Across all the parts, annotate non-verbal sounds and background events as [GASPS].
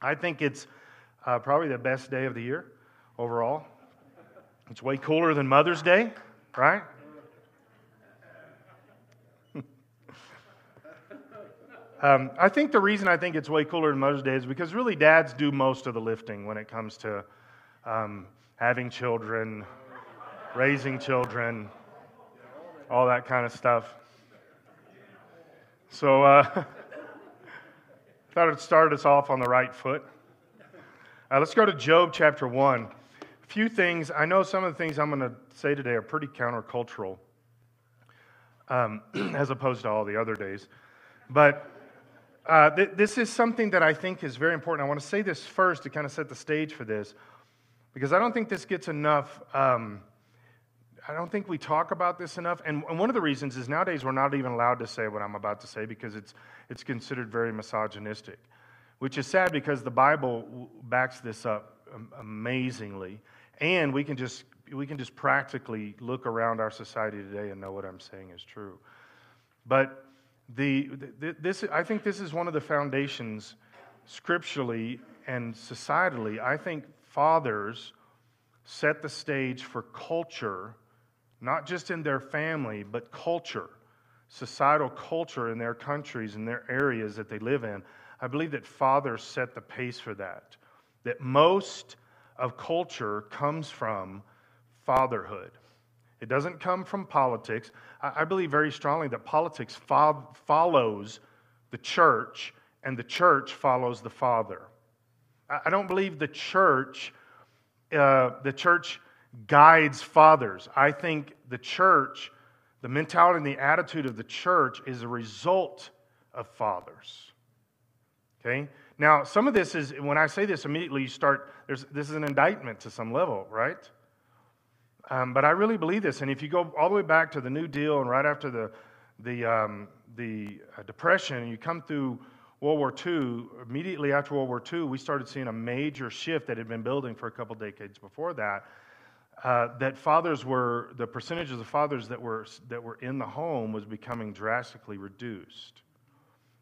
I think it's uh, probably the best day of the year overall. It's way cooler than Mother's Day, right? [LAUGHS] um, I think the reason I think it's way cooler than Mother's Day is because really dads do most of the lifting when it comes to um, having children, raising children, all that kind of stuff. So, uh, [LAUGHS] thought I'd start us off on the right foot. Uh, let's go to Job chapter 1. A few things. I know some of the things I'm going to say today are pretty countercultural um, [CLEARS THROAT] as opposed to all the other days. But uh, th- this is something that I think is very important. I want to say this first to kind of set the stage for this because I don't think this gets enough. Um, I don't think we talk about this enough. And, and one of the reasons is nowadays we're not even allowed to say what I'm about to say because it's, it's considered very misogynistic, which is sad because the Bible backs this up amazingly. And we can just, we can just practically look around our society today and know what I'm saying is true. But the, the, this, I think this is one of the foundations scripturally and societally. I think fathers set the stage for culture not just in their family, but culture, societal culture in their countries and their areas that they live in. I believe that fathers set the pace for that. That most of culture comes from fatherhood. It doesn't come from politics. I believe very strongly that politics fo- follows the church and the church follows the father. I don't believe the church, uh, the church guides fathers. I think the church, the mentality and the attitude of the church is a result of fathers. Okay? Now, some of this is, when I say this, immediately you start, there's, this is an indictment to some level, right? Um, but I really believe this. And if you go all the way back to the New Deal and right after the, the, um, the uh, Depression, you come through World War II, immediately after World War II, we started seeing a major shift that had been building for a couple decades before that uh, that fathers were, the percentages of fathers that were, that were in the home was becoming drastically reduced.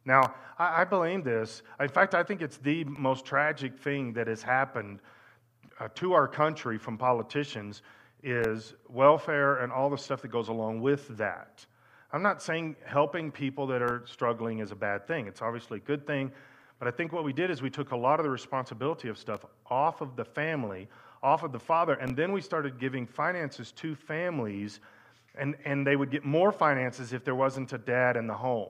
Now, I, I blame this. In fact, I think it's the most tragic thing that has happened uh, to our country from politicians is welfare and all the stuff that goes along with that. I'm not saying helping people that are struggling is a bad thing. It's obviously a good thing. But I think what we did is we took a lot of the responsibility of stuff off of the family, off of the father. And then we started giving finances to families, and, and they would get more finances if there wasn't a dad in the home.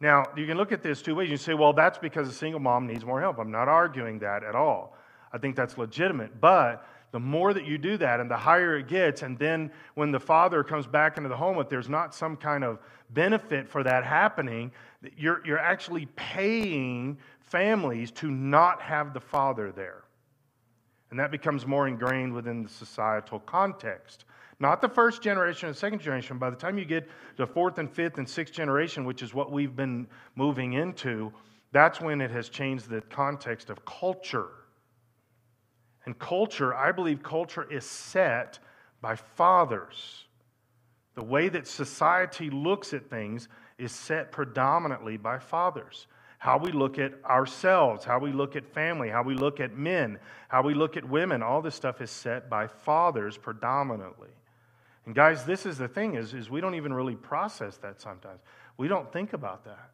Now, you can look at this two ways. You say, well, that's because a single mom needs more help. I'm not arguing that at all. I think that's legitimate. But the more that you do that and the higher it gets, and then when the father comes back into the home, if there's not some kind of benefit for that happening, you're, you're actually paying families to not have the father there. And that becomes more ingrained within the societal context. Not the first generation and second generation. By the time you get to fourth and fifth and sixth generation, which is what we've been moving into, that's when it has changed the context of culture. And culture, I believe culture is set by fathers. The way that society looks at things is set predominantly by fathers how we look at ourselves, how we look at family, how we look at men, how we look at women. All this stuff is set by fathers predominantly. And guys, this is the thing is, is we don't even really process that sometimes. We don't think about that.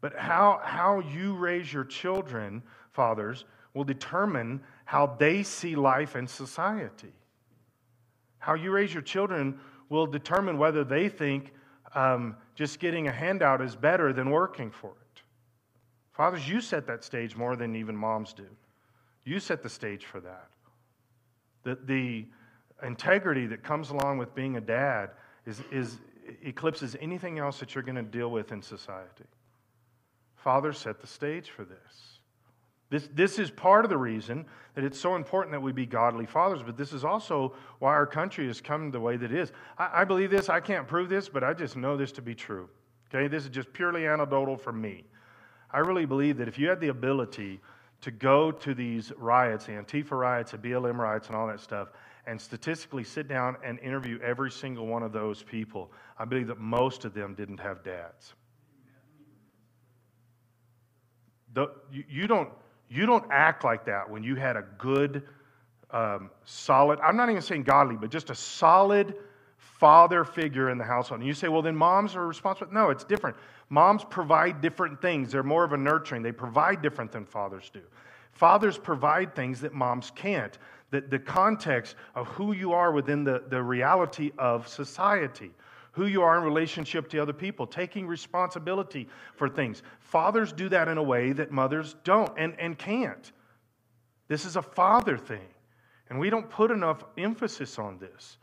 But how, how you raise your children, fathers, will determine how they see life and society. How you raise your children will determine whether they think um, just getting a handout is better than working for it. Fathers, you set that stage more than even moms do. You set the stage for that. The, the integrity that comes along with being a dad is, is eclipses anything else that you're going to deal with in society. Fathers set the stage for this. This, this is part of the reason that it's so important that we be godly fathers, but this is also why our country has come the way that it is. I, I believe this. I can't prove this, but I just know this to be true. Okay, this is just purely anecdotal from me. I really believe that if you had the ability to go to these riots, the Antifa riots, the BLM riots, and all that stuff, and statistically sit down and interview every single one of those people, I believe that most of them didn't have dads. The, you, you, don't, you don't act like that when you had a good, um, solid, I'm not even saying godly, but just a solid father figure in the household. And you say, well, then moms are responsible. No, it's different. Moms provide different things. They're more of a nurturing, they provide different than fathers do. Fathers provide things that moms can't. The, the context of who you are within the, the reality of society, who you are in relationship to other people, taking responsibility for things. Fathers do that in a way that mothers don't and, and can't. This is a father thing. And we don't put enough emphasis on this.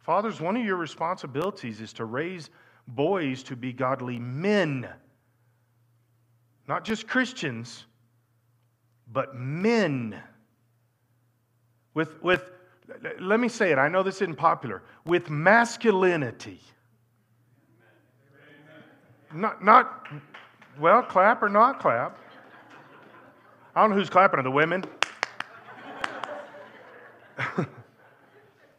Fathers, one of your responsibilities is to raise boys to be godly men. Not just Christians, but men. With, with, let me say it, I know this isn't popular, with masculinity. Not, not, well, clap or not clap. I don't know who's clapping, are the women?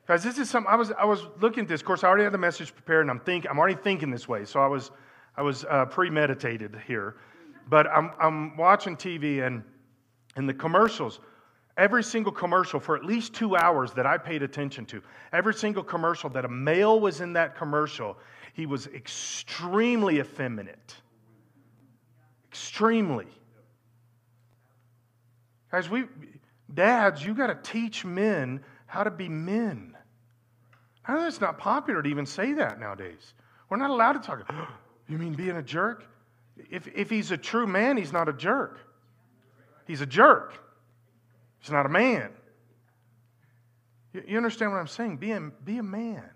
Guys, this is something I was I was looking at this. Of course, I already had the message prepared, and I'm think I'm already thinking this way. So I was I was uh, premeditated here, but I'm I'm watching TV and and the commercials. Every single commercial for at least two hours that I paid attention to, every single commercial that a male was in that commercial, he was extremely effeminate. Extremely. Guys, we dads, you got to teach men how to be men. I know it's not popular to even say that nowadays. We're not allowed to talk. About. [GASPS] You mean being a jerk? If, if he's a true man, he's not a jerk. He's a jerk. He's not a man. You, you understand what I'm saying? Be a, be a man.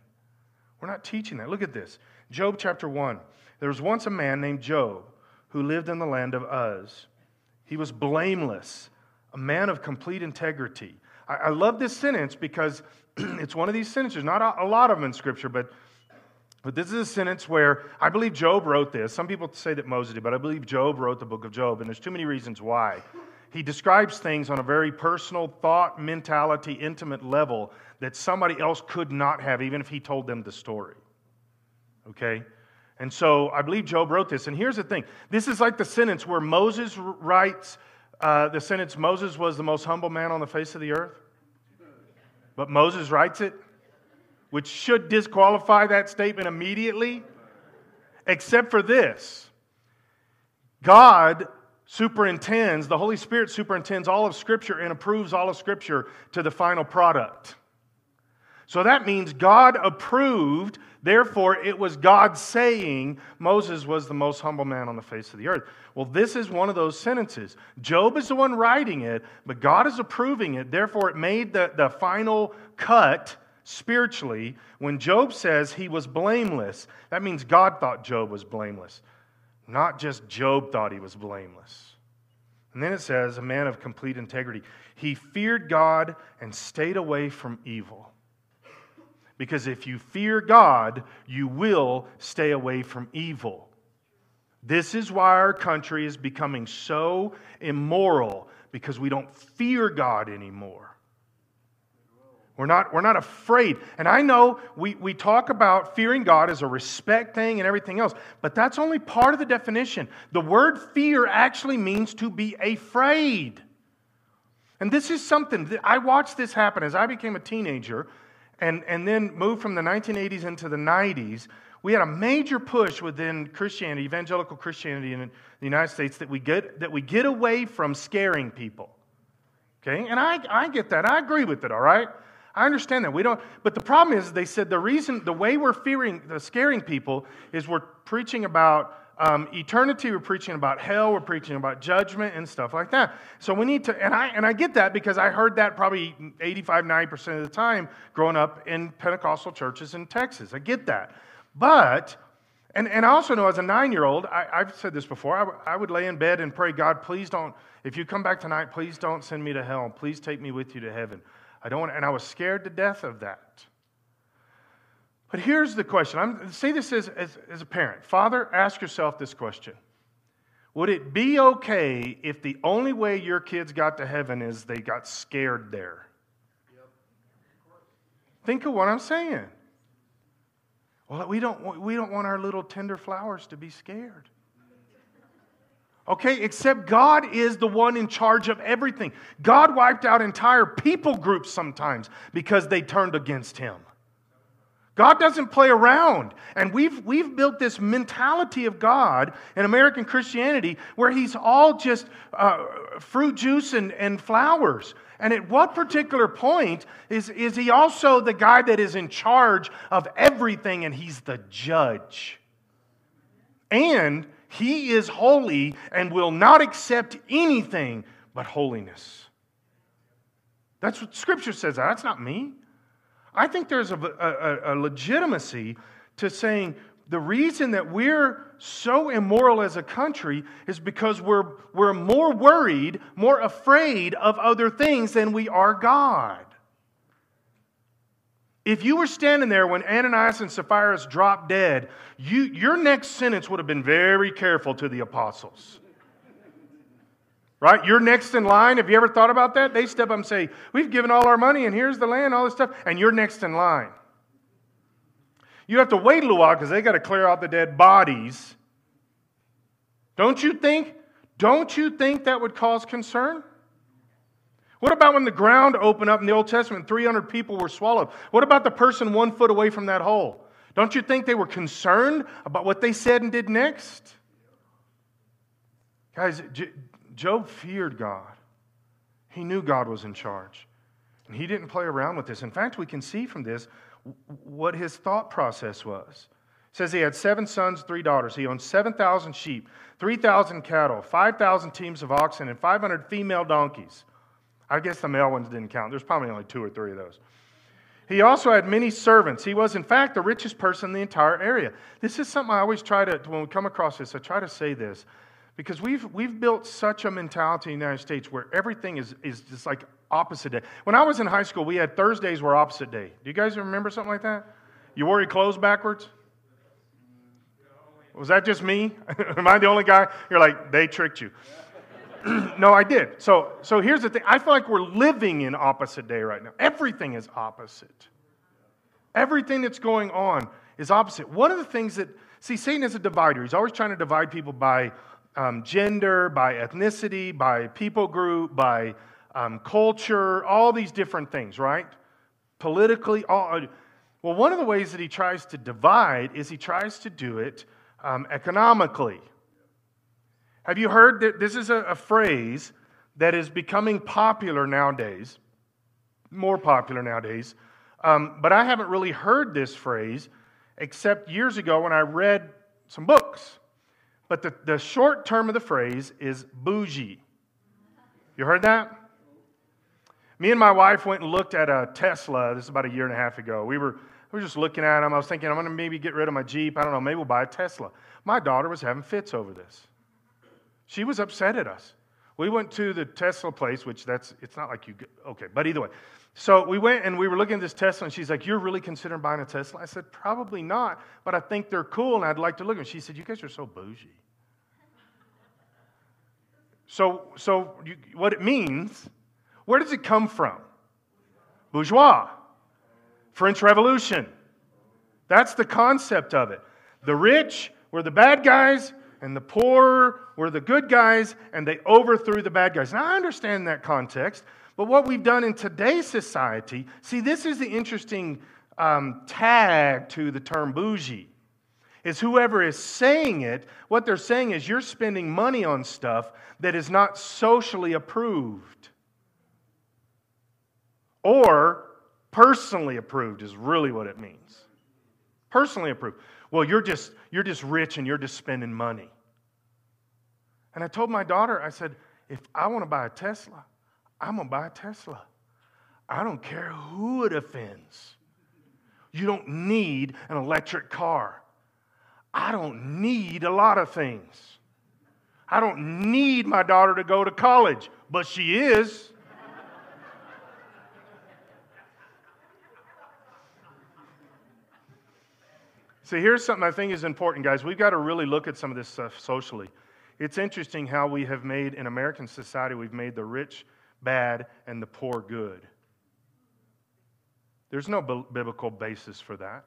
We're not teaching that. Look at this Job chapter 1. There was once a man named Job who lived in the land of Uz. He was blameless, a man of complete integrity. I, I love this sentence because [CLEARS THROAT] it's one of these sentences, not a, a lot of them in Scripture, but but this is a sentence where I believe Job wrote this. Some people say that Moses did, but I believe Job wrote the book of Job, and there's too many reasons why. He describes things on a very personal, thought, mentality, intimate level that somebody else could not have, even if he told them the story. Okay? And so I believe Job wrote this. And here's the thing this is like the sentence where Moses writes uh, the sentence Moses was the most humble man on the face of the earth. But Moses writes it, which should disqualify that statement immediately, except for this God superintends, the Holy Spirit superintends all of Scripture and approves all of Scripture to the final product. So that means God approved, therefore, it was God saying Moses was the most humble man on the face of the earth. Well, this is one of those sentences. Job is the one writing it, but God is approving it. Therefore, it made the, the final cut spiritually. When Job says he was blameless, that means God thought Job was blameless, not just Job thought he was blameless. And then it says, a man of complete integrity. He feared God and stayed away from evil. Because if you fear God, you will stay away from evil. This is why our country is becoming so immoral because we don't fear God anymore. We're not, we're not afraid. And I know we, we talk about fearing God as a respect thing and everything else, but that's only part of the definition. The word fear actually means to be afraid. And this is something I watched this happen as I became a teenager and, and then moved from the 1980s into the 90s we had a major push within Christianity, evangelical Christianity in the United States, that we get, that we get away from scaring people. Okay? And I, I get that. I agree with it, all right? I understand that. We don't, but the problem is, they said the reason, the way we're fearing, the scaring people is we're preaching about um, eternity, we're preaching about hell, we're preaching about judgment and stuff like that. So we need to, and I, and I get that because I heard that probably 85, 90% of the time growing up in Pentecostal churches in Texas. I get that. But, and, and I also know as a nine year old, I've said this before, I, w- I would lay in bed and pray, God, please don't, if you come back tonight, please don't send me to hell. Please take me with you to heaven. I don't want, and I was scared to death of that. But here's the question. I'm say this as, as, as a parent. Father, ask yourself this question. Would it be okay if the only way your kids got to heaven is they got scared there? Yep. Think of what I'm saying. Well, we don't, we don't want our little tender flowers to be scared. Okay, except God is the one in charge of everything. God wiped out entire people groups sometimes because they turned against him. God doesn't play around. And we've, we've built this mentality of God in American Christianity where he's all just uh, fruit juice and, and flowers. And at what particular point is, is he also the guy that is in charge of everything and he's the judge? And he is holy and will not accept anything but holiness. That's what Scripture says. That's not me. I think there's a, a, a legitimacy to saying the reason that we're so immoral as a country is because we're, we're more worried, more afraid of other things than we are God. If you were standing there when Ananias and Sapphira dropped dead, you, your next sentence would have been very careful to the apostles. Right? You're next in line. Have you ever thought about that? They step up and say, We've given all our money and here's the land, all this stuff, and you're next in line. You have to wait a little while because they got to clear out the dead bodies. Don't you think? Don't you think that would cause concern? What about when the ground opened up in the Old Testament 300 people were swallowed? What about the person one foot away from that hole? Don't you think they were concerned about what they said and did next? Guys, Job feared God. He knew God was in charge. And he didn't play around with this. In fact, we can see from this what his thought process was. It says he had seven sons, three daughters. He owned 7,000 sheep, 3,000 cattle, 5,000 teams of oxen, and 500 female donkeys. I guess the male ones didn't count. There's probably only two or three of those. He also had many servants. He was, in fact, the richest person in the entire area. This is something I always try to, when we come across this, I try to say this. Because we've, we've built such a mentality in the United States where everything is, is just like opposite day. When I was in high school, we had Thursdays were opposite day. Do you guys remember something like that? You wore your clothes backwards? Was that just me? [LAUGHS] Am I the only guy? You're like, they tricked you. [CLEARS THROAT] no, I did. So, so here's the thing I feel like we're living in opposite day right now. Everything is opposite. Everything that's going on is opposite. One of the things that, see, Satan is a divider. He's always trying to divide people by um, gender, by ethnicity, by people group, by um, culture, all these different things, right? Politically, all. Uh, well, one of the ways that he tries to divide is he tries to do it um, economically. Have you heard that this is a, a phrase that is becoming popular nowadays, more popular nowadays? Um, but I haven't really heard this phrase except years ago when I read some books. But the, the short term of the phrase is bougie. You heard that? Me and my wife went and looked at a Tesla. This is about a year and a half ago. We were, we were just looking at them. I was thinking, I'm going to maybe get rid of my Jeep. I don't know, maybe we'll buy a Tesla. My daughter was having fits over this. She was upset at us. We went to the Tesla place, which that's, it's not like you, okay, but either way. So we went and we were looking at this Tesla, and she's like, You're really considering buying a Tesla? I said, Probably not, but I think they're cool, and I'd like to look at them. She said, You guys are so bougie. So, so you, what it means, where does it come from? Bourgeois. French Revolution. That's the concept of it. The rich were the bad guys, and the poor were the good guys, and they overthrew the bad guys. Now, I understand that context, but what we've done in today's society, see, this is the interesting um, tag to the term bougie. Is whoever is saying it, what they're saying is you're spending money on stuff that is not socially approved. Or personally approved is really what it means. Personally approved. Well, you're just, you're just rich and you're just spending money. And I told my daughter, I said, if I want to buy a Tesla, I'm going to buy a Tesla. I don't care who it offends. You don't need an electric car. I don't need a lot of things. I don't need my daughter to go to college, but she is. [LAUGHS] See, here's something I think is important, guys. We've got to really look at some of this stuff socially. It's interesting how we have made, in American society, we've made the rich bad and the poor good. There's no biblical basis for that.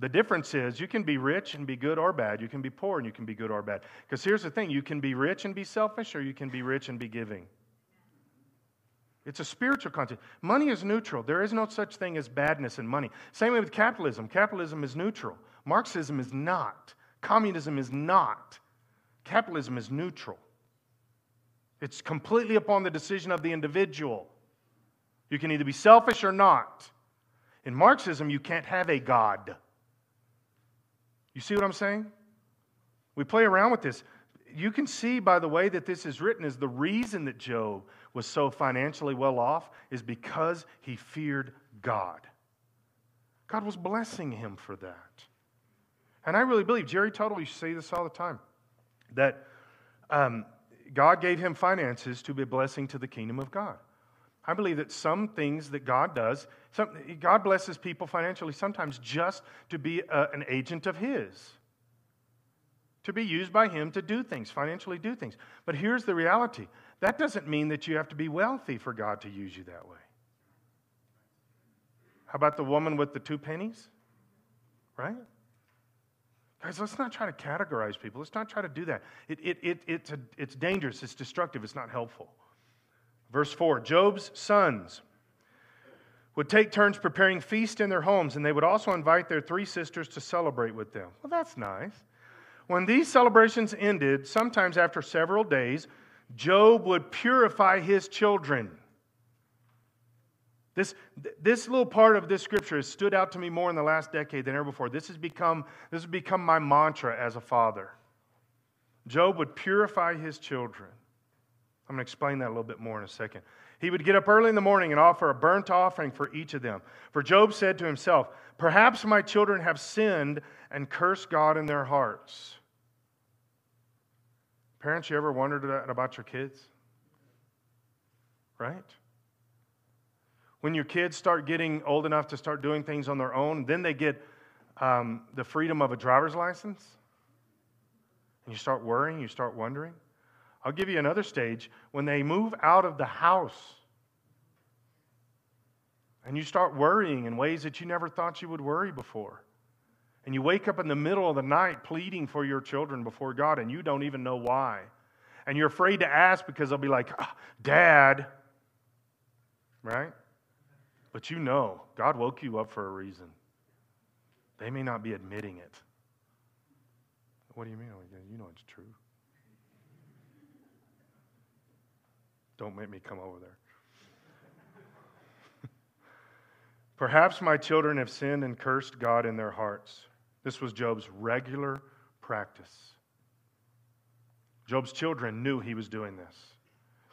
The difference is you can be rich and be good or bad. You can be poor and you can be good or bad. Because here's the thing you can be rich and be selfish, or you can be rich and be giving. It's a spiritual concept. Money is neutral. There is no such thing as badness in money. Same way with capitalism. Capitalism is neutral. Marxism is not. Communism is not. Capitalism is neutral. It's completely upon the decision of the individual. You can either be selfish or not. In Marxism, you can't have a God. You see what I'm saying? We play around with this. You can see by the way that this is written is the reason that Job was so financially well off is because he feared God. God was blessing him for that. And I really believe, Jerry Tuttle to say this all the time, that um, God gave him finances to be a blessing to the kingdom of God. I believe that some things that God does, some, God blesses people financially sometimes just to be a, an agent of His, to be used by Him to do things, financially do things. But here's the reality that doesn't mean that you have to be wealthy for God to use you that way. How about the woman with the two pennies? Right? Guys, let's not try to categorize people. Let's not try to do that. It, it, it, it's, a, it's dangerous, it's destructive, it's not helpful. Verse 4 Job's sons would take turns preparing feasts in their homes, and they would also invite their three sisters to celebrate with them. Well, that's nice. When these celebrations ended, sometimes after several days, Job would purify his children. This, this little part of this scripture has stood out to me more in the last decade than ever before. This has become, this has become my mantra as a father. Job would purify his children. I'm going to explain that a little bit more in a second. He would get up early in the morning and offer a burnt offering for each of them. For Job said to himself, Perhaps my children have sinned and cursed God in their hearts. Parents, you ever wondered about your kids? Right? When your kids start getting old enough to start doing things on their own, then they get um, the freedom of a driver's license. And you start worrying, you start wondering. I'll give you another stage when they move out of the house and you start worrying in ways that you never thought you would worry before. And you wake up in the middle of the night pleading for your children before God and you don't even know why. And you're afraid to ask because they'll be like, ah, Dad, right? But you know, God woke you up for a reason. They may not be admitting it. What do you mean? Oh, you know it's true. Don't make me come over there. [LAUGHS] Perhaps my children have sinned and cursed God in their hearts. This was Job's regular practice. Job's children knew he was doing this,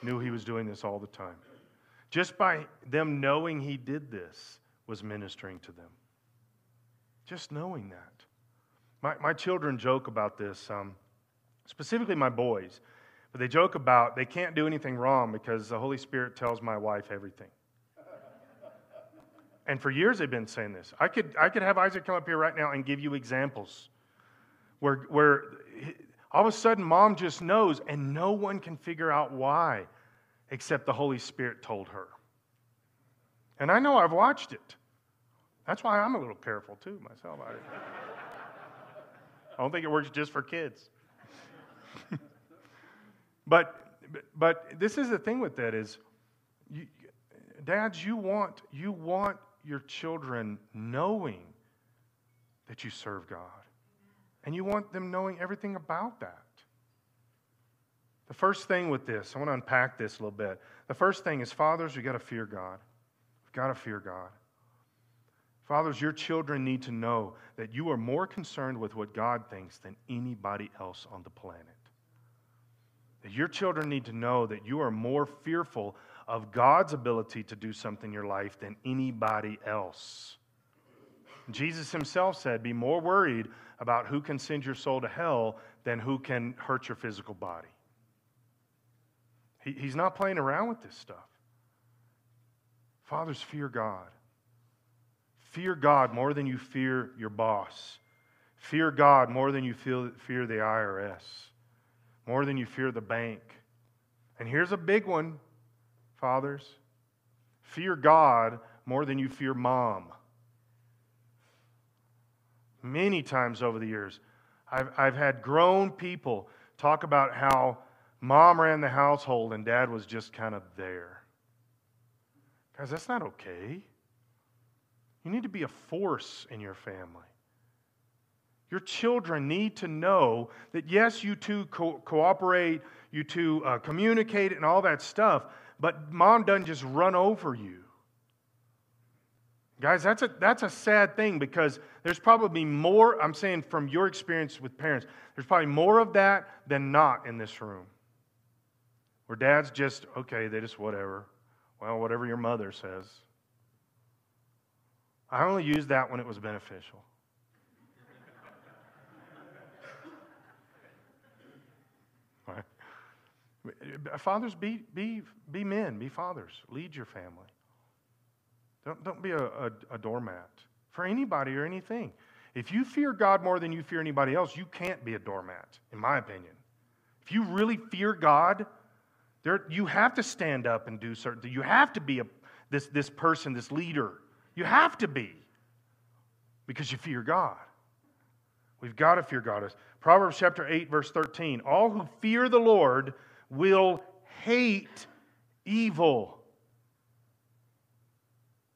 knew he was doing this all the time. Just by them knowing he did this was ministering to them. Just knowing that. My, my children joke about this, um, specifically my boys. But they joke about they can't do anything wrong because the Holy Spirit tells my wife everything. And for years they've been saying this. I could, I could have Isaac come up here right now and give you examples where, where all of a sudden mom just knows and no one can figure out why except the Holy Spirit told her. And I know I've watched it. That's why I'm a little careful too myself. I, I don't think it works just for kids. [LAUGHS] But, but this is the thing with that is, you, dads, you want, you want your children knowing that you serve God. And you want them knowing everything about that. The first thing with this, I want to unpack this a little bit. The first thing is, fathers, you've got to fear God. You've got to fear God. Fathers, your children need to know that you are more concerned with what God thinks than anybody else on the planet. That your children need to know that you are more fearful of God's ability to do something in your life than anybody else. Jesus himself said, Be more worried about who can send your soul to hell than who can hurt your physical body. He, he's not playing around with this stuff. Fathers, fear God. Fear God more than you fear your boss. Fear God more than you feel, fear the IRS more than you fear the bank. And here's a big one, fathers fear God more than you fear mom. Many times over the years, I've, I've had grown people talk about how mom ran the household and dad was just kind of there. Guys, that's not okay. You need to be a force in your family. Your children need to know that, yes, you two co- cooperate, you two uh, communicate, and all that stuff, but mom doesn't just run over you. Guys, that's a, that's a sad thing because there's probably more, I'm saying from your experience with parents, there's probably more of that than not in this room. Where dad's just, okay, they just whatever. Well, whatever your mother says. I only used that when it was beneficial. [LAUGHS] Fathers, be, be, be men, be fathers. Lead your family. Don't, don't be a, a, a doormat for anybody or anything. If you fear God more than you fear anybody else, you can't be a doormat, in my opinion. If you really fear God, there, you have to stand up and do certain things. You have to be a, this, this person, this leader. You have to be because you fear God. We've got to fear God. Proverbs chapter 8, verse 13. All who fear the Lord will hate evil.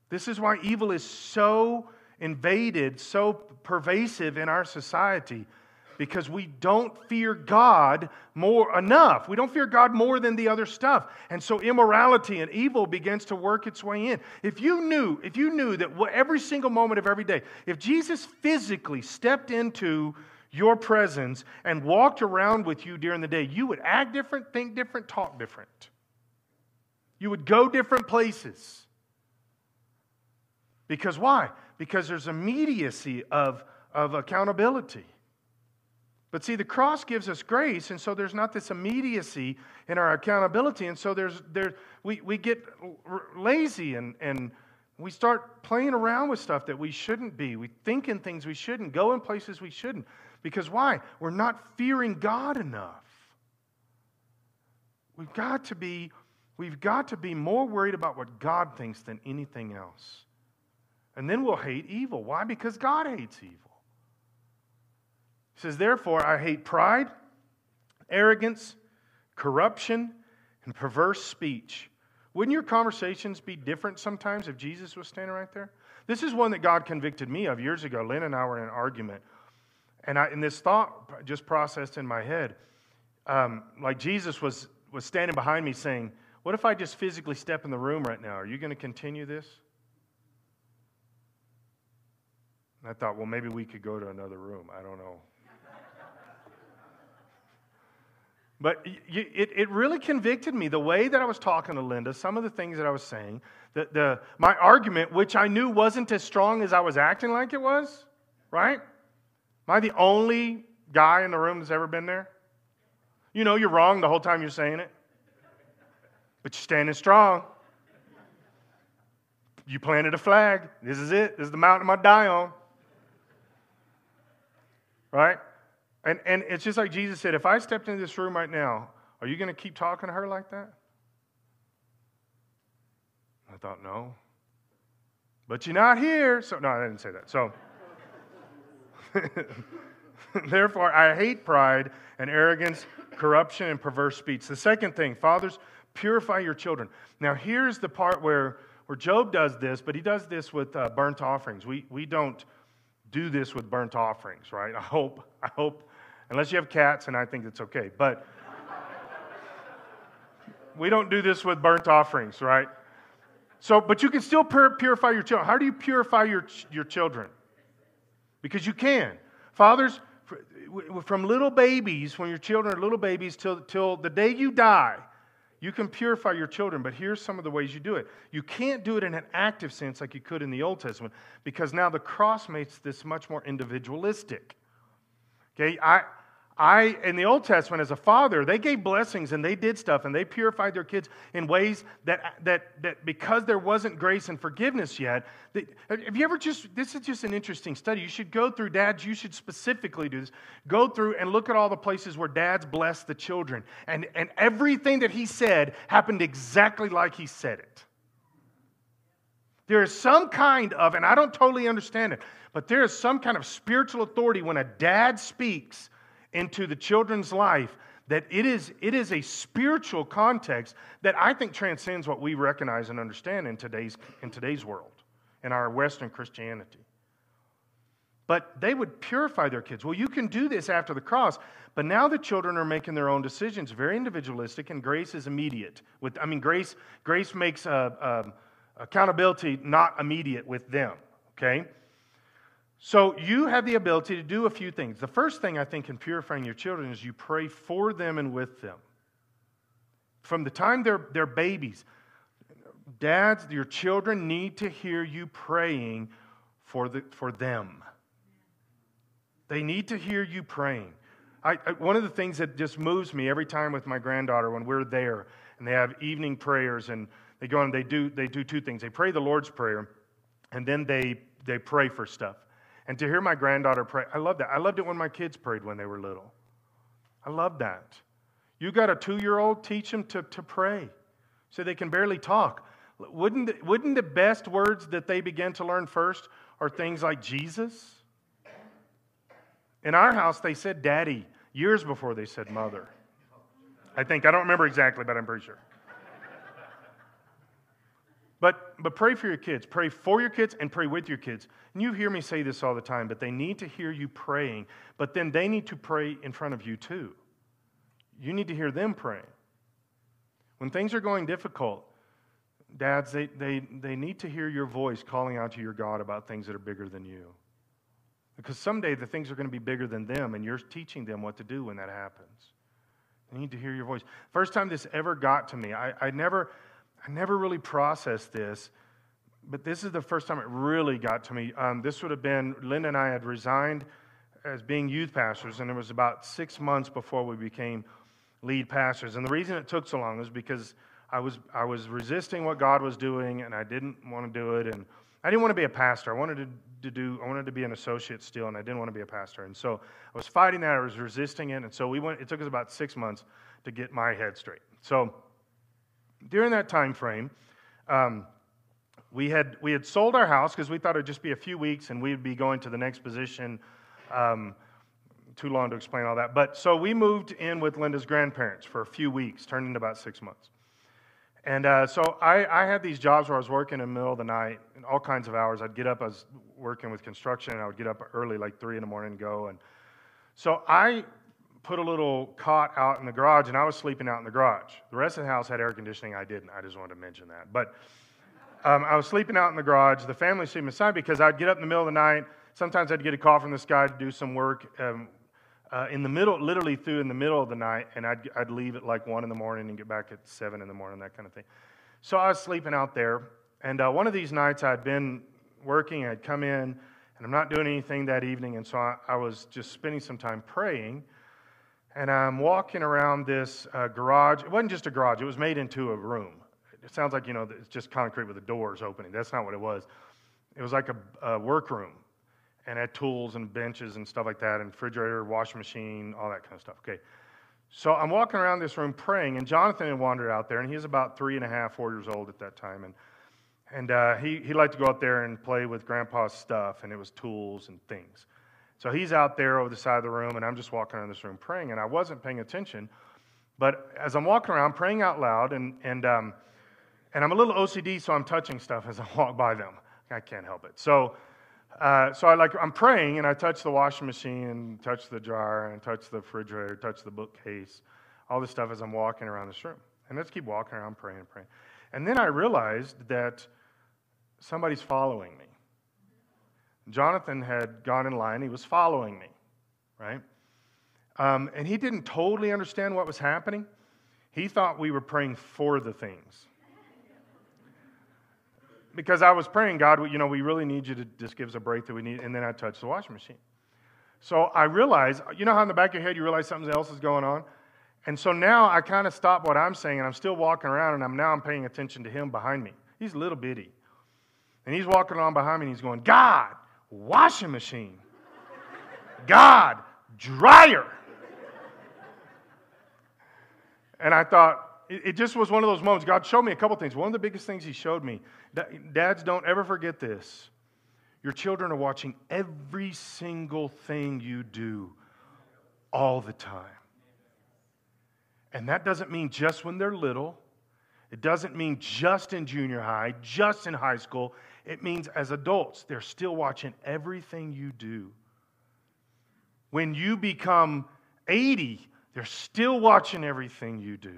This is why evil is so invaded, so pervasive in our society because we don't fear God more enough. We don't fear God more than the other stuff. And so immorality and evil begins to work its way in. If you knew, if you knew that every single moment of every day, if Jesus physically stepped into your presence and walked around with you during the day, you would act different, think different, talk different. You would go different places. Because why? Because there's immediacy of, of accountability. But see, the cross gives us grace, and so there's not this immediacy in our accountability. And so there's, there, we, we get lazy and, and we start playing around with stuff that we shouldn't be. We think in things we shouldn't, go in places we shouldn't. Because why? We're not fearing God enough. We've got to be, we've got to be more worried about what God thinks than anything else. And then we'll hate evil. Why? Because God hates evil. He says, Therefore, I hate pride, arrogance, corruption, and perverse speech. Wouldn't your conversations be different sometimes if Jesus was standing right there? This is one that God convicted me of years ago. Lynn and I were in an argument. And, I, and this thought just processed in my head. Um, like Jesus was, was standing behind me saying, What if I just physically step in the room right now? Are you going to continue this? And I thought, well, maybe we could go to another room. I don't know. But it, it really convicted me the way that I was talking to Linda, some of the things that I was saying, the, the, my argument, which I knew wasn't as strong as I was acting like it was, right? Am I the only guy in the room that's ever been there? You know you're wrong the whole time you're saying it, but you're standing strong. You planted a flag. This is it. This is the mountain going die on right? And, and it's just like Jesus said if I stepped into this room right now, are you going to keep talking to her like that? I thought, no. But you're not here. So, no, I didn't say that. So, [LAUGHS] therefore, I hate pride and arrogance, corruption, and perverse speech. The second thing, fathers, purify your children. Now, here's the part where, where Job does this, but he does this with uh, burnt offerings. We, we don't do this with burnt offerings, right? I hope, I hope, unless you have cats, and I think it's okay. But [LAUGHS] we don't do this with burnt offerings, right? So, but you can still purify your children. How do you purify your, your children? Because you can. Fathers, from little babies, when your children are little babies, till, till the day you die, you can purify your children, but here's some of the ways you do it. You can't do it in an active sense like you could in the Old Testament because now the cross makes this much more individualistic. Okay, I, I, in the Old Testament, as a father, they gave blessings and they did stuff and they purified their kids in ways that, that, that because there wasn't grace and forgiveness yet, that, have you ever just, this is just an interesting study. You should go through, dads, you should specifically do this. Go through and look at all the places where dads blessed the children. And, and everything that he said happened exactly like he said it. There is some kind of, and I don't totally understand it, but there is some kind of spiritual authority when a dad speaks into the children's life that it is, it is a spiritual context that I think transcends what we recognize and understand in today's, in today's world, in our Western Christianity. But they would purify their kids. Well, you can do this after the cross, but now the children are making their own decisions, very individualistic, and grace is immediate. With, I mean, grace, grace makes uh, accountability not immediate with them, okay? So you have the ability to do a few things. The first thing I think in purifying your children is you pray for them and with them. From the time they're, they're babies, dads, your children need to hear you praying for, the, for them. They need to hear you praying. I, I, one of the things that just moves me every time with my granddaughter when we're there and they have evening prayers and they go and they do, they do two things. They pray the Lord's Prayer and then they, they pray for stuff. And to hear my granddaughter pray, I love that. I loved it when my kids prayed when they were little. I love that. You got a two year old, teach them to, to pray so they can barely talk. Wouldn't wouldn't the best words that they begin to learn first are things like Jesus? In our house, they said daddy years before they said mother. I think. I don't remember exactly, but I'm pretty sure. But, but pray for your kids. Pray for your kids and pray with your kids. And you hear me say this all the time, but they need to hear you praying, but then they need to pray in front of you too. You need to hear them praying. When things are going difficult, dads, they, they, they need to hear your voice calling out to your God about things that are bigger than you. Because someday the things are going to be bigger than them, and you're teaching them what to do when that happens. They need to hear your voice. First time this ever got to me, I, I, never, I never really processed this, but this is the first time it really got to me. Um, this would have been, Linda and I had resigned as being youth pastors, and it was about six months before we became lead pastors. And the reason it took so long is because I was, I was resisting what God was doing, and I didn't want to do it. And I didn't want to be a pastor. I wanted to, to do, I wanted to be an associate still, and I didn't want to be a pastor. And so I was fighting that. I was resisting it. And so we went, it took us about six months to get my head straight. So during that time frame, um, we had, we had sold our house because we thought it'd just be a few weeks and we'd be going to the next position. Um, too long to explain all that. But so we moved in with Linda's grandparents for a few weeks, turned into about six months. And uh, so I, I, had these jobs where I was working in the middle of the night, and all kinds of hours. I'd get up, I was working with construction, and I would get up early, like 3 in the morning, and go. And so I put a little cot out in the garage, and I was sleeping out in the garage. The rest of the house had air conditioning. I didn't. I just wanted to mention that. But um, I was sleeping out in the garage. The family sleeping inside because I'd get up in the middle of the night. Sometimes I'd get a call from this guy to do some work. Um, uh, in the middle, literally through in the middle of the night, and I'd, I'd leave at like 1 in the morning and get back at 7 in the morning, that kind of thing. So I was sleeping out there, and uh, one of these nights I'd been working, I'd come in, and I'm not doing anything that evening, and so I, I was just spending some time praying. And I'm walking around this uh, garage. It wasn't just a garage, it was made into a room. It sounds like, you know, it's just concrete with the doors opening. That's not what it was. It was like a, a workroom and had tools and benches and stuff like that, and refrigerator, washing machine, all that kind of stuff. Okay. So I'm walking around this room praying, and Jonathan had wandered out there, and he was about three and a half, four years old at that time. And, and uh, he, he liked to go out there and play with grandpa's stuff, and it was tools and things. So he's out there over the side of the room, and I'm just walking around this room praying, and I wasn't paying attention. But as I'm walking around praying out loud, and, and, um, and I'm a little OCD, so I'm touching stuff as I [LAUGHS] walk by them. I can't help it. So uh, so I like I'm praying and I touch the washing machine and touch the jar and touch the refrigerator, touch the bookcase, all this stuff as I'm walking around this room. And let's keep walking around praying and praying. And then I realized that somebody's following me. Jonathan had gone in line, he was following me, right? Um, and he didn't totally understand what was happening. He thought we were praying for the things because I was praying, God, you know, we really need you to just give us a break that We need, and then I touched the washing machine. So I realized, you know how in the back of your head you realize something else is going on? And so now I kind of stop what I'm saying, and I'm still walking around, and I'm now I'm paying attention to him behind me. He's a little bitty. And he's walking along behind me, and he's going, God, washing machine. God, dryer. And I thought, it, just was one of those moments. God showed me a couple things. One of the biggest things He showed me, dads, don't ever forget this. Your children are watching every single thing you do all the time. And that doesn't mean just when they're little. It doesn't mean just in junior high, just in high school. It means as adults, they're still watching everything you do. When you become 80, they're still watching everything you do.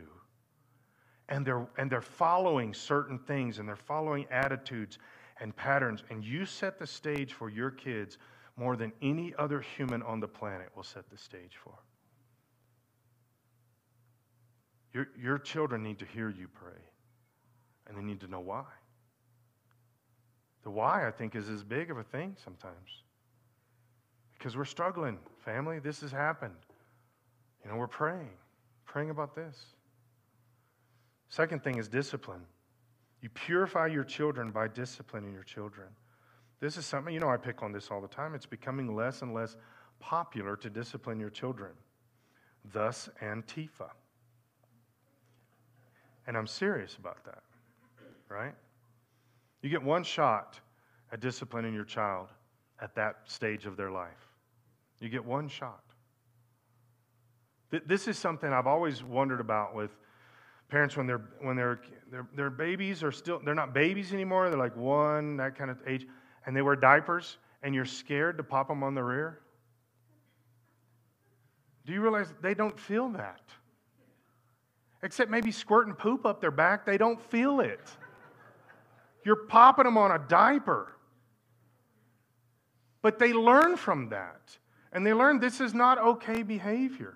And they're, and they're following certain things and they're following attitudes and patterns. And you set the stage for your kids more than any other human on the planet will set the stage for. Your, your children need to hear you pray, and they need to know why. The why, I think, is as big of a thing sometimes. Because we're struggling, family. This has happened. You know, we're praying, praying about this. Second thing is discipline. You purify your children by disciplining your children. This is something, you know, I pick on this all the time. It's becoming less and less popular to discipline your children. Thus, Antifa. And I'm serious about that, right? You get one shot at disciplining your child at that stage of their life. You get one shot. This is something I've always wondered about with parents when they're when they're, their babies are still they're not babies anymore. They're like one that kind of age, and they wear diapers, and you're scared to pop them on the rear. Do you realize they don't feel that? Except maybe squirting poop up their back, they don't feel it. You're popping them on a diaper. But they learn from that. And they learn this is not okay behavior.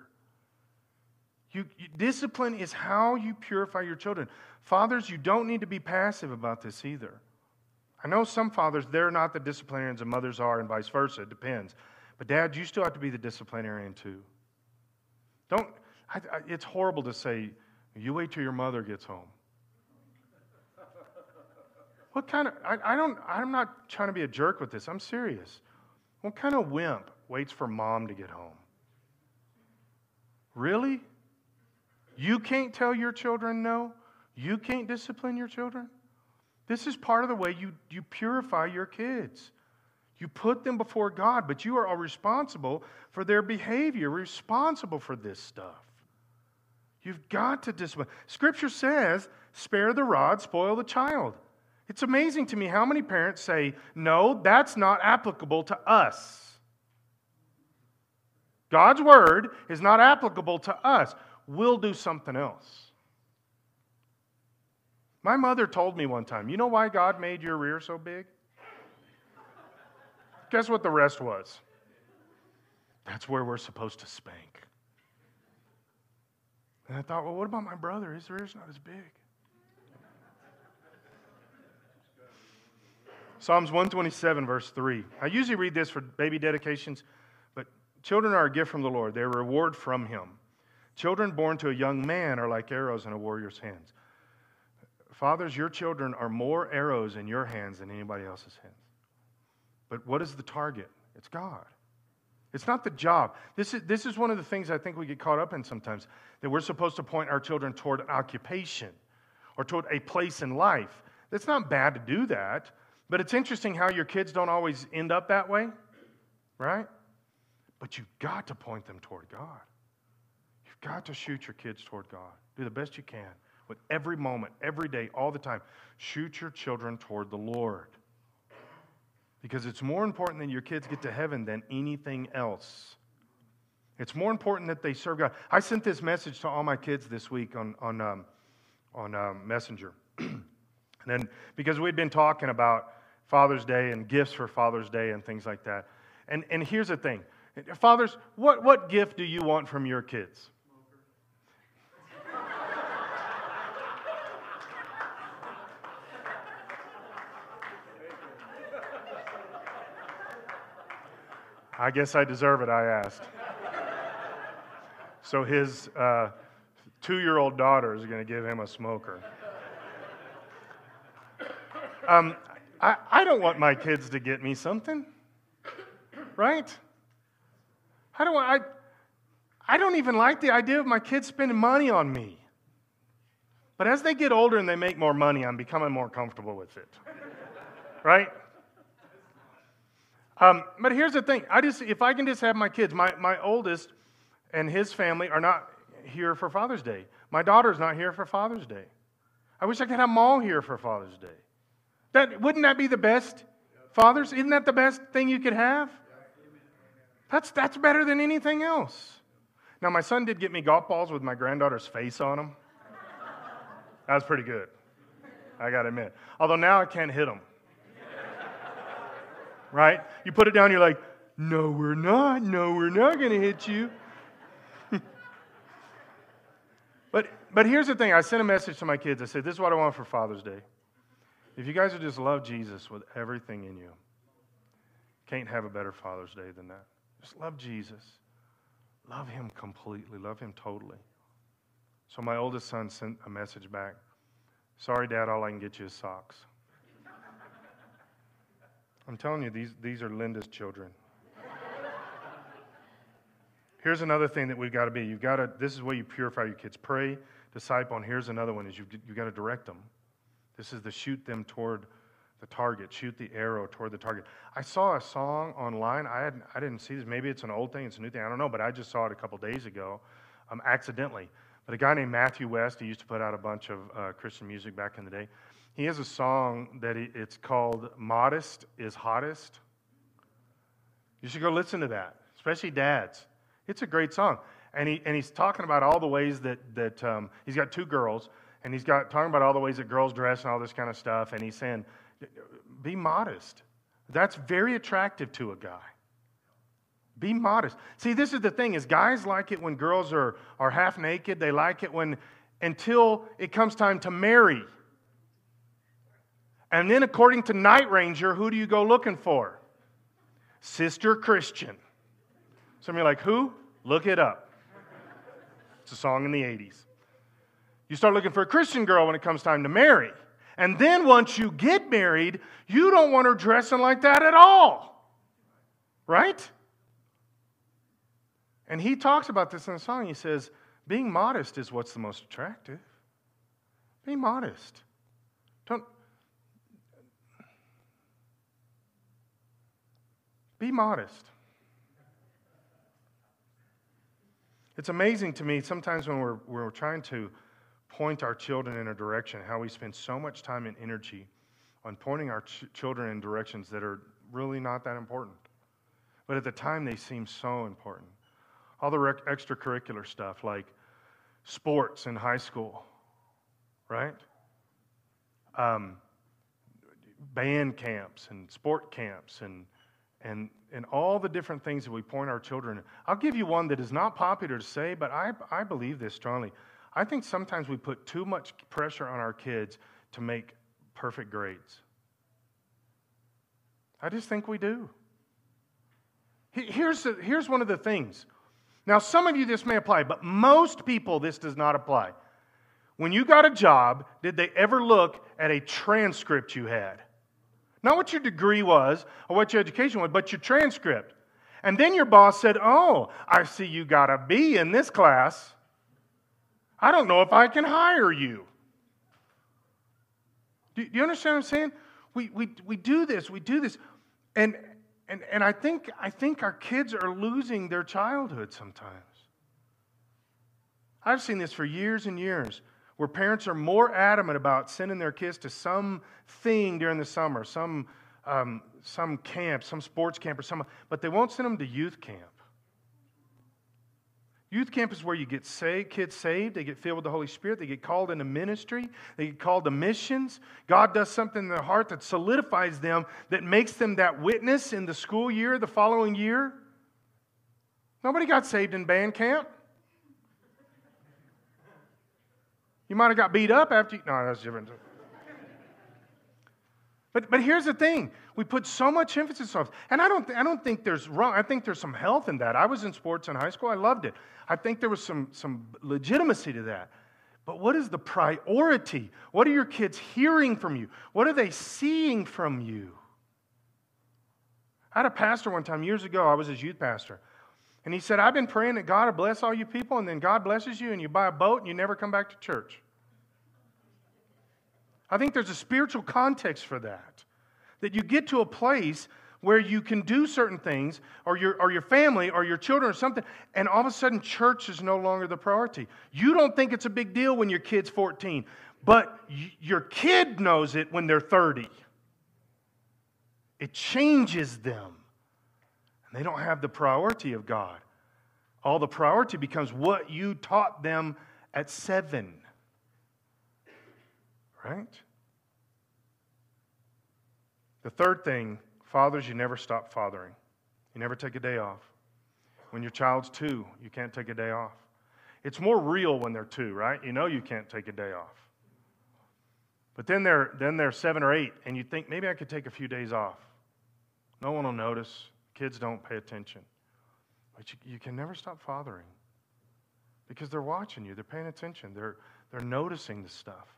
You, you, discipline is how you purify your children. Fathers, you don't need to be passive about this either. I know some fathers, they're not the disciplinarians and mothers are, and vice versa. It depends. But, dad, you still have to be the disciplinarian too. Don't, I, I, it's horrible to say, you wait till your mother gets home. What kind of, I, I don't, I'm not trying to be a jerk with this. I'm serious. What kind of wimp waits for mom to get home? Really? You can't tell your children no? You can't discipline your children? This is part of the way you, you purify your kids. You put them before God, but you are all responsible for their behavior, responsible for this stuff. You've got to discipline. Scripture says, spare the rod, spoil the child. It's amazing to me how many parents say, no, that's not applicable to us. God's word is not applicable to us. We'll do something else. My mother told me one time, you know why God made your rear so big? Guess what the rest was? That's where we're supposed to spank. And I thought, well, what about my brother? His rear's not as big. Psalms 127, verse 3. I usually read this for baby dedications, but children are a gift from the Lord. They're a reward from Him. Children born to a young man are like arrows in a warrior's hands. Fathers, your children are more arrows in your hands than anybody else's hands. But what is the target? It's God. It's not the job. This is, this is one of the things I think we get caught up in sometimes that we're supposed to point our children toward an occupation or toward a place in life. It's not bad to do that, but it's interesting how your kids don't always end up that way, right? But you've got to point them toward God. You've got to shoot your kids toward God. Do the best you can with every moment, every day, all the time. Shoot your children toward the Lord because it's more important that your kids get to heaven than anything else. It's more important that they serve God. I sent this message to all my kids this week on, on, um, on um, Messenger. [CLEARS THROAT] and then, because we'd been talking about Father's Day and gifts for Father's Day and things like that. And, and here's the thing Fathers, what, what gift do you want from your kids? I guess I deserve it, I asked. so his uh, two year old daughter is going to give him a smoker. Um, I, I don't want my kids to get me something, right? Don't, I, I don't even like the idea of my kids spending money on me. But as they get older and they make more money, I'm becoming more comfortable with it. right? Um, but here's the thing. I just, if I can just have my kids, my, my oldest and his family are not here for Father's Day. My daughter's not here for Father's Day. I wish I could have them all here for Father's Day. That, wouldn't that be the best, fathers? Isn't that the best thing you could have? That's, that's better than anything else. Now, my son did get me golf balls with my granddaughter's face on them. That was pretty good. I got to admit. Although now I can't hit them. Right? You put it down, you're like, no, we're not. No, we're not going to hit you. [LAUGHS] but, but here's the thing I sent a message to my kids. I said, This is what I want for Father's Day. If you guys would just love Jesus with everything in you, can't have a better Father's Day than that. Just love Jesus. Love him completely. Love him totally. So my oldest son sent a message back. Sorry, Dad, all I can get you is socks. I'm telling you, these, these are Linda's children. Here's another thing that we've got to be. You've got to, this is where you purify your kids. Pray, disciple, and here's another one is you've, you've got to direct them. This is the shoot them toward the target, shoot the arrow toward the target. I saw a song online. I, had, I didn't see this. Maybe it's an old thing, it's a new thing. I don't know, but I just saw it a couple days ago um, accidentally. But a guy named Matthew West, he used to put out a bunch of uh, Christian music back in the day. He has a song that he, it's called Modest is Hottest. You should go listen to that, especially dads. It's a great song. And, he, and he's talking about all the ways that, that um, he's got two girls, and he's got talking about all the ways that girls dress and all this kind of stuff. And he's saying, be modest. That's very attractive to a guy. Be modest. See, this is the thing is guys like it when girls are, are half naked. They like it when until it comes time to marry. And then according to Night Ranger, who do you go looking for? Sister Christian. Some of you are like, who? Look it up. It's a song in the 80s. You start looking for a Christian girl when it comes time to marry. And then once you get married, you don't want her dressing like that at all. Right? And he talks about this in the song. He says, being modest is what's the most attractive. Be modest. Don't be modest. It's amazing to me sometimes when we're, we're trying to point our children in a direction, how we spend so much time and energy on pointing our ch- children in directions that are really not that important. But at the time, they seem so important all the rec- extracurricular stuff like sports in high school, right? Um, band camps and sport camps and, and, and all the different things that we point our children. I'll give you one that is not popular to say, but I, I believe this strongly. I think sometimes we put too much pressure on our kids to make perfect grades. I just think we do. Here's, the, here's one of the things now, some of you this may apply, but most people this does not apply. When you got a job, did they ever look at a transcript you had? Not what your degree was or what your education was, but your transcript. And then your boss said, Oh, I see you got a B in this class. I don't know if I can hire you. Do you understand what I'm saying? We, we, we do this, we do this. And, and, and I, think, I think our kids are losing their childhood sometimes. I've seen this for years and years where parents are more adamant about sending their kids to some thing during the summer, some, um, some camp, some sports camp or some, but they won't send them to youth camp. Youth camp is where you get saved, kids saved, they get filled with the Holy Spirit, they get called into ministry, they get called to missions. God does something in their heart that solidifies them, that makes them that witness in the school year, the following year. Nobody got saved in band camp. You might have got beat up after you. No, that's different. But, but here's the thing. We put so much emphasis on and I don't, I don't think there's wrong i think there's some health in that. I was in sports in high school. I loved it. I think there was some, some legitimacy to that. But what is the priority? What are your kids hearing from you? What are they seeing from you? I had a pastor one time years ago. I was his youth pastor and he said i've been praying that god will bless all you people and then god blesses you and you buy a boat and you never come back to church I think there's a spiritual context for that. That you get to a place where you can do certain things, or your, or your family, or your children, or something, and all of a sudden church is no longer the priority. You don't think it's a big deal when your kid's 14, but y- your kid knows it when they're 30. It changes them. They don't have the priority of God. All the priority becomes what you taught them at seven. Right? The third thing, fathers, you never stop fathering. You never take a day off. When your child's two, you can't take a day off. It's more real when they're two, right? You know you can't take a day off. But then they're, then they're seven or eight, and you think maybe I could take a few days off. No one will notice. Kids don't pay attention. But you, you can never stop fathering because they're watching you, they're paying attention, they're, they're noticing the stuff.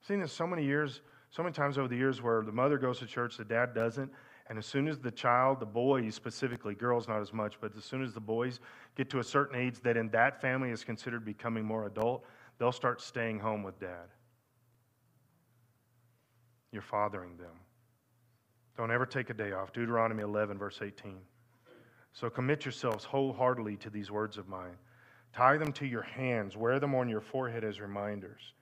I've seen this so many years, so many times over the years where the mother goes to church, the dad doesn't, and as soon as the child, the boys specifically, girls not as much, but as soon as the boys get to a certain age that in that family is considered becoming more adult, they'll start staying home with dad. You're fathering them. Don't ever take a day off. Deuteronomy 11, verse 18. So commit yourselves wholeheartedly to these words of mine. Tie them to your hands, wear them on your forehead as reminders.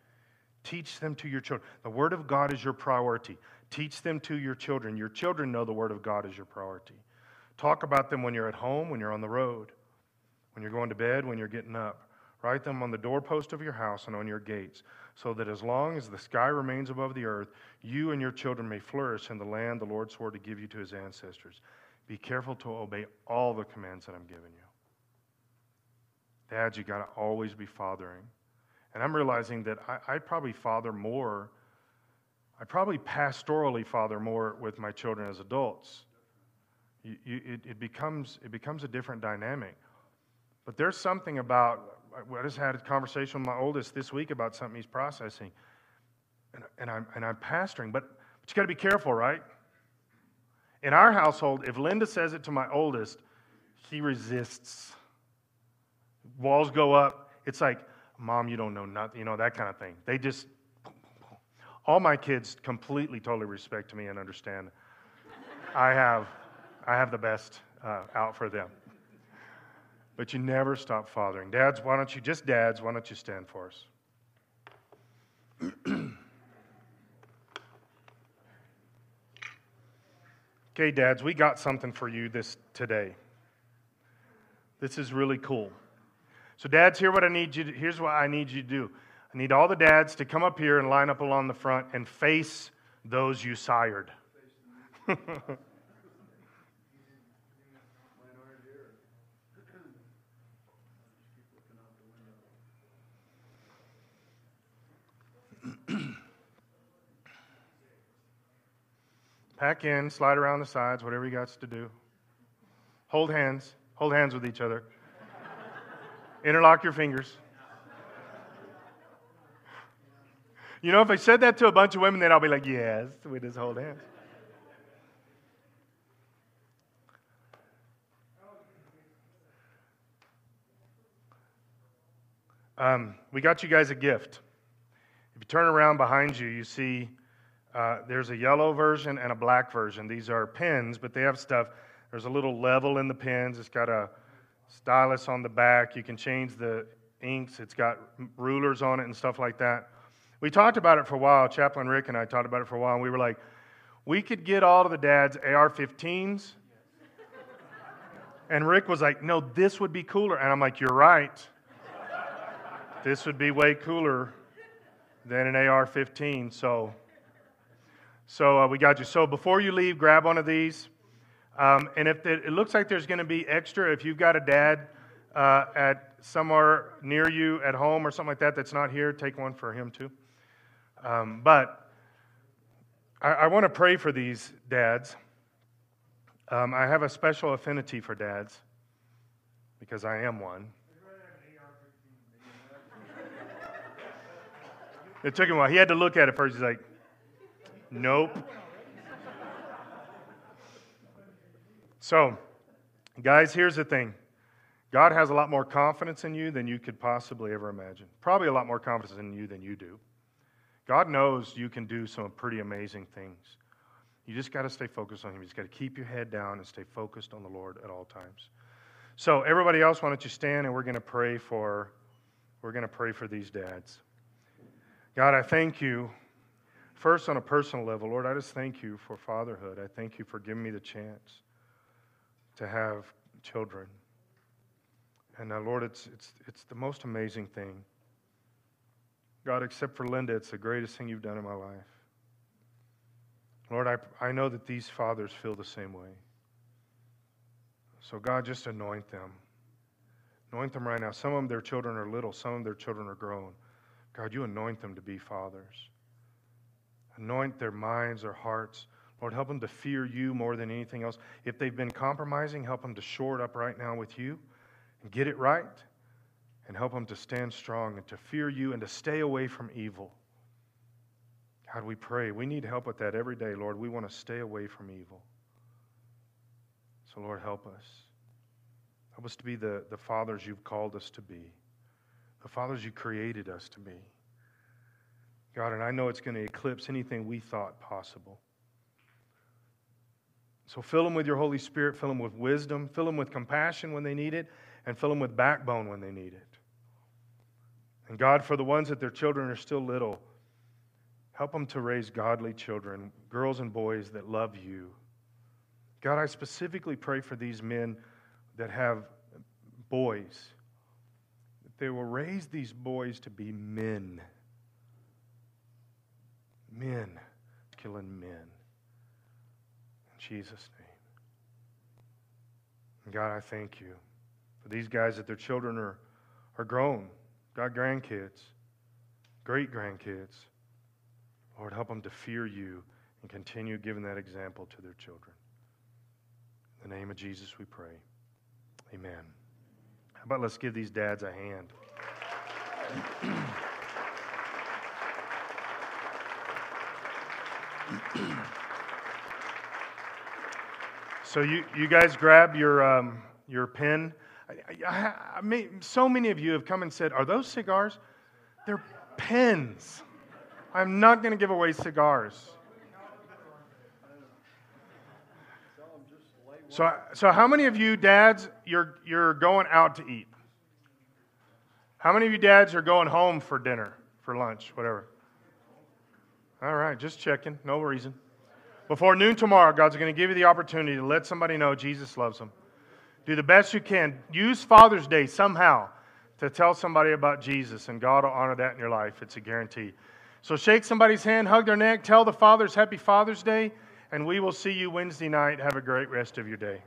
Teach them to your children. The Word of God is your priority. Teach them to your children. Your children know the Word of God is your priority. Talk about them when you're at home, when you're on the road, when you're going to bed, when you're getting up. Write them on the doorpost of your house and on your gates, so that as long as the sky remains above the earth, you and your children may flourish in the land the Lord swore to give you to his ancestors. Be careful to obey all the commands that I'm giving you. Dad, you got to always be fathering. And I'm realizing that I, I probably father more, I probably pastorally father more with my children as adults. You, you, it, it, becomes, it becomes a different dynamic. But there's something about, I just had a conversation with my oldest this week about something he's processing. And, and, I'm, and I'm pastoring, but, but you got to be careful, right? In our household, if Linda says it to my oldest, he resists. Walls go up. It's like, Mom, you don't know nothing, you know, that kind of thing. They just, all my kids completely, totally respect me and understand. I have, I have the best uh, out for them. But you never stop fathering. Dads, why don't you, just dads, why don't you stand for us? [CLEARS THROAT] okay, dads, we got something for you this today. This is really cool. So, dads, here what I need you to, here's what I need you to do. I need all the dads to come up here and line up along the front and face those you sired. [LAUGHS] Pack in, slide around the sides, whatever you got to do. Hold hands. Hold hands with each other. Interlock your fingers. You know, if I said that to a bunch of women, then I'll be like, yes, we just hold hands. Um, we got you guys a gift. If you turn around behind you, you see uh, there's a yellow version and a black version. These are pens, but they have stuff. There's a little level in the pens. It's got a stylus on the back. You can change the inks. It's got rulers on it and stuff like that. We talked about it for a while. Chaplain Rick and I talked about it for a while, and we were like, we could get all of the dads AR 15s. And Rick was like, no, this would be cooler. And I'm like, you're right. This would be way cooler than an AR 15. So so uh, we got you. So before you leave, grab one of these. Um, and if it, it, looks like there's going to be extra, if you've got a dad uh, at somewhere near you at home or something like that that's not here, take one for him too. Um, but I, I want to pray for these dads. Um, I have a special affinity for dads because I am one. It took him a while. He had to look at it first. He's like, Nope. So, guys, here's the thing God has a lot more confidence in you than you could possibly ever imagine. Probably a lot more confidence in you than you do. God knows you can do some pretty amazing things. You just got to stay focused on Him. You just got to keep your head down and stay focused on the Lord at all times. So, everybody else, why don't you stand and we're going to pray for we're going to pray for these dads. God, I thank you first on a personal level. Lord, I just thank you for fatherhood. I thank you for giving me the chance to have children. And uh, Lord, it's, it's, it's the most amazing thing. God, except for Linda, it's the greatest thing you've done in my life. Lord, I, I know that these fathers feel the same way. So, God, just anoint them. Anoint them right now. Some of them, their children are little, some of their children are grown. God, you anoint them to be fathers. Anoint their minds, their hearts. Lord, help them to fear you more than anything else. If they've been compromising, help them to shore it up right now with you and get it right. And help them to stand strong and to fear you and to stay away from evil. God, we pray. We need help with that every day, Lord. We want to stay away from evil. So, Lord, help us. Help us to be the, the fathers you've called us to be, the fathers you created us to be. God, and I know it's going to eclipse anything we thought possible. So fill them with your Holy Spirit, fill them with wisdom, fill them with compassion when they need it, and fill them with backbone when they need it. And God, for the ones that their children are still little, help them to raise godly children, girls and boys that love you. God, I specifically pray for these men that have boys, that they will raise these boys to be men. Men, killing men. In Jesus' name. And God, I thank you for these guys that their children are, are grown, got grandkids, great grandkids. Lord, help them to fear you and continue giving that example to their children. In the name of Jesus, we pray. Amen. How about let's give these dads a hand? [CLEARS THROAT] [CLEARS THROAT] so you, you guys grab your, um, your pen. I, I, I mean, so many of you have come and said, Are those cigars? They're pens. I'm not going to give away cigars. So, so how many of you dads you're you're going out to eat? How many of you dads are going home for dinner, for lunch, whatever? All right, just checking, no reason. Before noon tomorrow, God's going to give you the opportunity to let somebody know Jesus loves them. Do the best you can. Use Father's Day somehow to tell somebody about Jesus, and God will honor that in your life. It's a guarantee. So shake somebody's hand, hug their neck, tell the fathers Happy Father's Day, and we will see you Wednesday night. Have a great rest of your day.